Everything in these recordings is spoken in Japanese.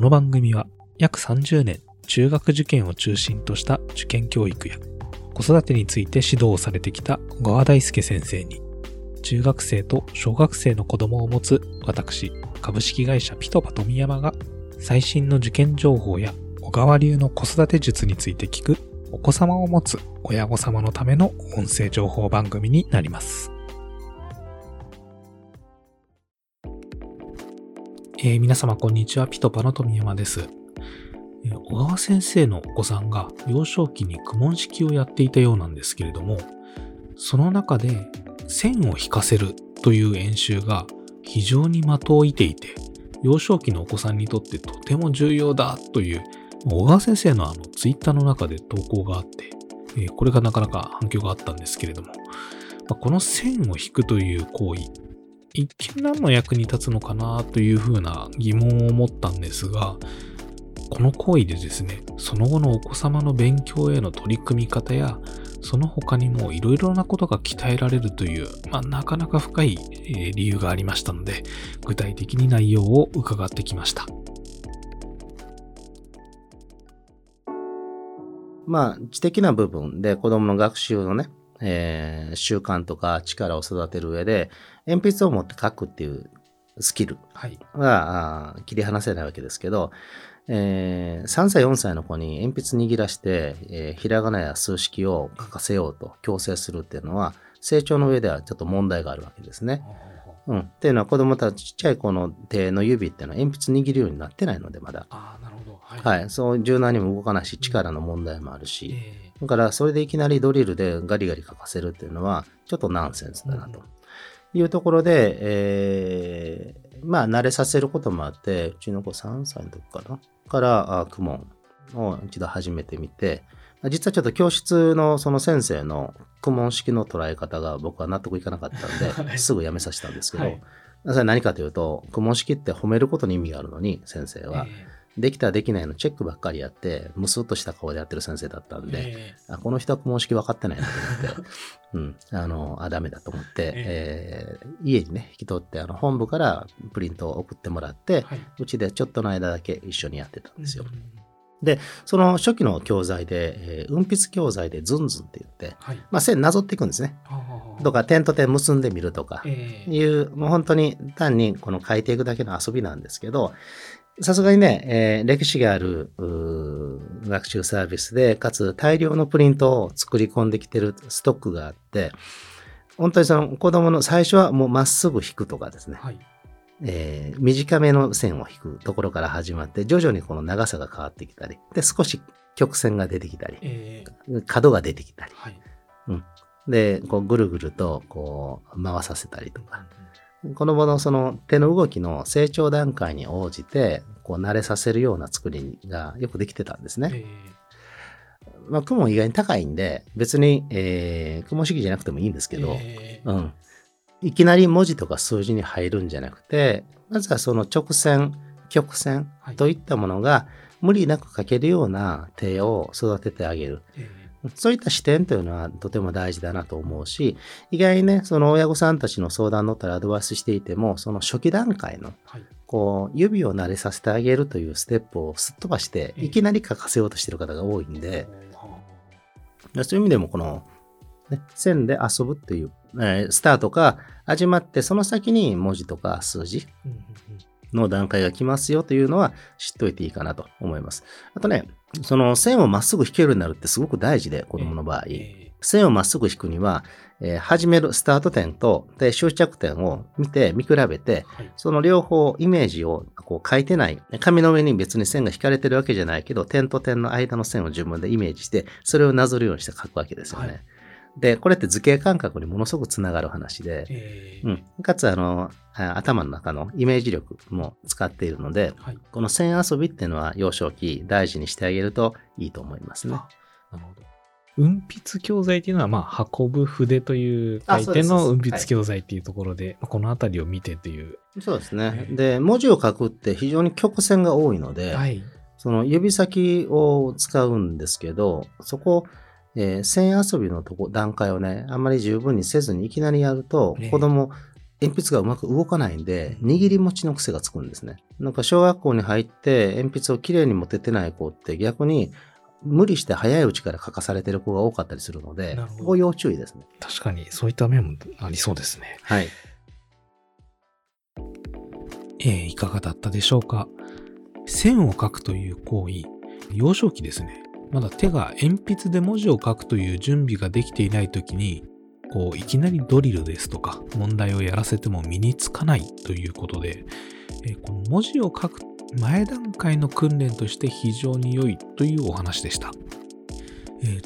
この番組は約30年中学受験を中心とした受験教育や子育てについて指導をされてきた小川大輔先生に中学生と小学生の子供を持つ私株式会社ピトパ富山が最新の受験情報や小川流の子育て術について聞くお子様を持つ親御様のための音声情報番組になります。えー皆様こんにちは、ピトパの富山です。小川先生のお子さんが幼少期に苦問式をやっていたようなんですけれども、その中で線を引かせるという演習が非常に的を射ていて、幼少期のお子さんにとってとても重要だという、小川先生のあのツイッターの中で投稿があって、えこれがなかなか反響があったんですけれども、まこの線を引くという行為、一見何の役に立つのかなというふうな疑問を持ったんですが、この行為でですね、その後のお子様の勉強への取り組み方や、その他にもいろいろなことが鍛えられるという、まあ、なかなか深い、理由がありましたので、具体的に内容を伺ってきました。まあ、知的な部分で子供の学習のね、えー習慣とか力を育てる上で、鉛筆を持って書くっていうスキルはい。はあー切り離せないわけですけど、えー3歳、4歳の子に鉛筆握らして、えーひらがなや数式を書かせようと強制するっていうのは、成長の上ではちょっと問題があるわけですね。うん。っていうのは子供たちちっちゃい子の手の指っていうのは鉛筆握るようになってないので、まだ。ああ、なるほど。はい。はい。そう柔軟にも動かないし、力の問題もあるし。えだから、それでいきなりドリルでガリガリ書かせるっていうのは、ちょっとナンセンスだなと。いうところで、えーまあ、慣れさせることもあって、うちの子3歳の時かなから、あクモンを一度始めてみて、実はちょっと教室のその先生のクモン式の捉え方が僕は納得いかなかったんで、はいすぐやめさせたんですけど、はいそれは何かというと、クモン式って褒めることに意味があるのに、先生えは。できたできないのチェックばっかりやって、ムスッとした顔でやってる先生だったんで、えあこの人は公式分かってないなと思って、うん、あの、あ、ダメだと思って、えー家にね、引き取って、あの、本部からプリントを送ってもらって、はいうちでちょっとの間だけ一緒にやってたんですよ。その初期の教材で、えー、運筆教材でズンズンって言って、はい。まあ、線なぞっていくんですね。とか、点と点結んでみるとか、ええいう、もう本当に単にこの書いていくだけの遊びなんですけど、さすがにね、えー歴史があるうー学習サービスで、かつ大量のプリントを作り込んできてるストックがあって、本当にその子供の最初はもうまっすぐ引くとかですね、はい。えー短めの線を引くところから始まって、徐々にこの長さが変わってきたり、で、少し曲線が出てきたり、ええ角が出てきたり、はい。で、こうぐるぐるとこう回させたりとか、この後のその手の動きの成長段階に応じて、こう慣れさせるような作りがよくできてたんですね。えまあ、雲意外に高いんで、別に、えー、雲式じゃなくてもいいんですえけど、ええうん。いきなり文字とか数字に入るんじゃなくて、まずはその直線、曲線はいといったものが無理なく書けるような手を育ててあげる。えそういった視点というのはとても大事だなと思うし、意外にね、その親御さんたちの相談乗ったらアドバイスしていても、その初期段階の、はい。こう、指を慣れさせてあげるというステップをすっ飛ばして、ええいきなり書かせようとしている方が多いんで、はそういう意味でもこの、ね、線で遊ぶっていう、えースタートが始まって、その先に文字とか数字の段階が来ますよというのは知っておいていいかなと思います。あとね、その線をまっすぐ引けるようになるってすごく大事で、子供の場合。え線をまっすぐ引くには、えー始めるスタート点とで終着点を見て、見比べてえ、はい。その両方イメージをこう書いてない。紙の上に別に線が引かれてるわけじゃないけど、点と点の間の線を自分でイメージして、それをなぞるようにして書くわけですよね。はいで、これって図形感覚にものすごくつながる話で、ええうん。かつ、あの、あ頭の中のイメージ力も使っているので、はい。この線遊びっていうのは幼少期大事にしてあげるといいと思いますね。あなるほど。運筆教材っていうのは、まあ、運ぶ筆という書いての運筆教材っていうところで、まあこのあたりを見てという。そうですね。ええで、文字を書くって非常に曲線が多いので、はい。その指先を使うんですけど、そこ、えー線遊びのとこ段階をね、あんまり十分にせずにいきなりやるとええ、子供、鉛筆がうまく動かないんで、握り持ちの癖がつくんですね。なんか小学校に入って鉛筆をきれいに持ててない子って逆に無理して早いうちから書かされてる子が多かったりするので、ここ要注意ですね。確かにそういった面もありそうですね。はい。えーいかがだったでしょうか？線を書くという行為、幼少期ですね。まだ手が鉛筆で文字を書くという準備ができていない時に、こう、いきなりドリルですとか、問題をやらせても身につかないということで、えーこの文字を書く前段階の訓練として非常に良いというお話でした。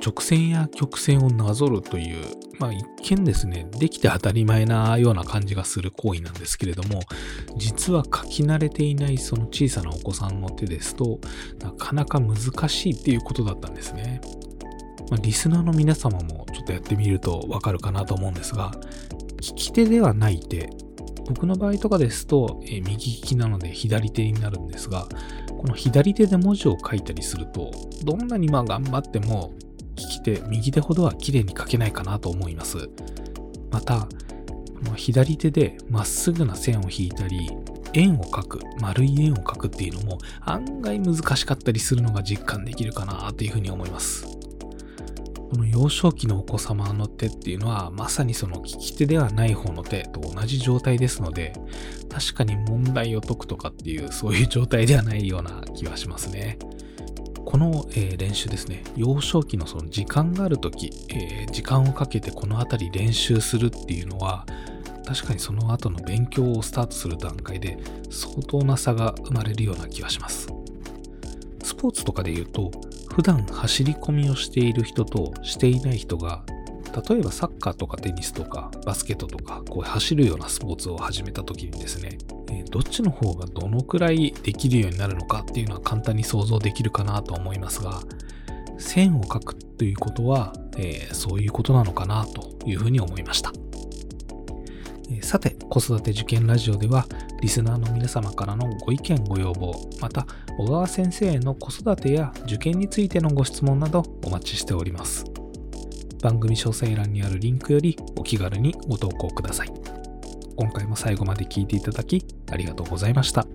直線や曲線をなぞるという、まあ一見ですね、できて当たり前なような感じがする行為なんですけれども、実は書き慣れていないその小さなお子さんの手ですとなかなか難しいっていうことだったんですね。まあ、リスナーの皆様もちょっとやってみるとわかるかなと思うんですが、利き手ではない手、僕の場合とかですと、えー右利きなので左手になるんですが、この左手で文字を書いたりすると、どんなにまあ頑張っても、利き手、右手ほどは綺麗に書けないかなと思います。また、この左手でまっすぐな線を引いたり、円を描く、丸い円を描くっていうのも案外難しかったりするのが実感できるかなというふうに思います。この幼少期のお子様の手っていうのはまさにその利き手ではない方の手と同じ状態ですので、確かに問題を解くとかっていうそういう状態ではないような気はしますね。この、え練習ですね、幼少期のその時間があるとき、え時間をかけてこのあたり練習するっていうのは、確かにその後の勉強をスタートする段階で相当な差が生まれるような気がします。スポーツとかで言うと、普段走り込みをしている人としていない人が、例えばサッカーとかテニスとかバスケットとか、こう走るようなスポーツを始めた時にですね、どっちの方がどのくらいできるようになるのかっていうのは簡単に想像できるかなと思いますが、線を描くということは、えーそういうことなのかなというふうに思いました。さて、子育て受験ラジオでは、リスナーの皆様からのご意見ご要望、また、小川先生への子育てや受験についてのご質問などお待ちしております。番組詳細欄にあるリンクよりお気軽にご投稿ください。今回も最後まで聴いていただきありがとうございました。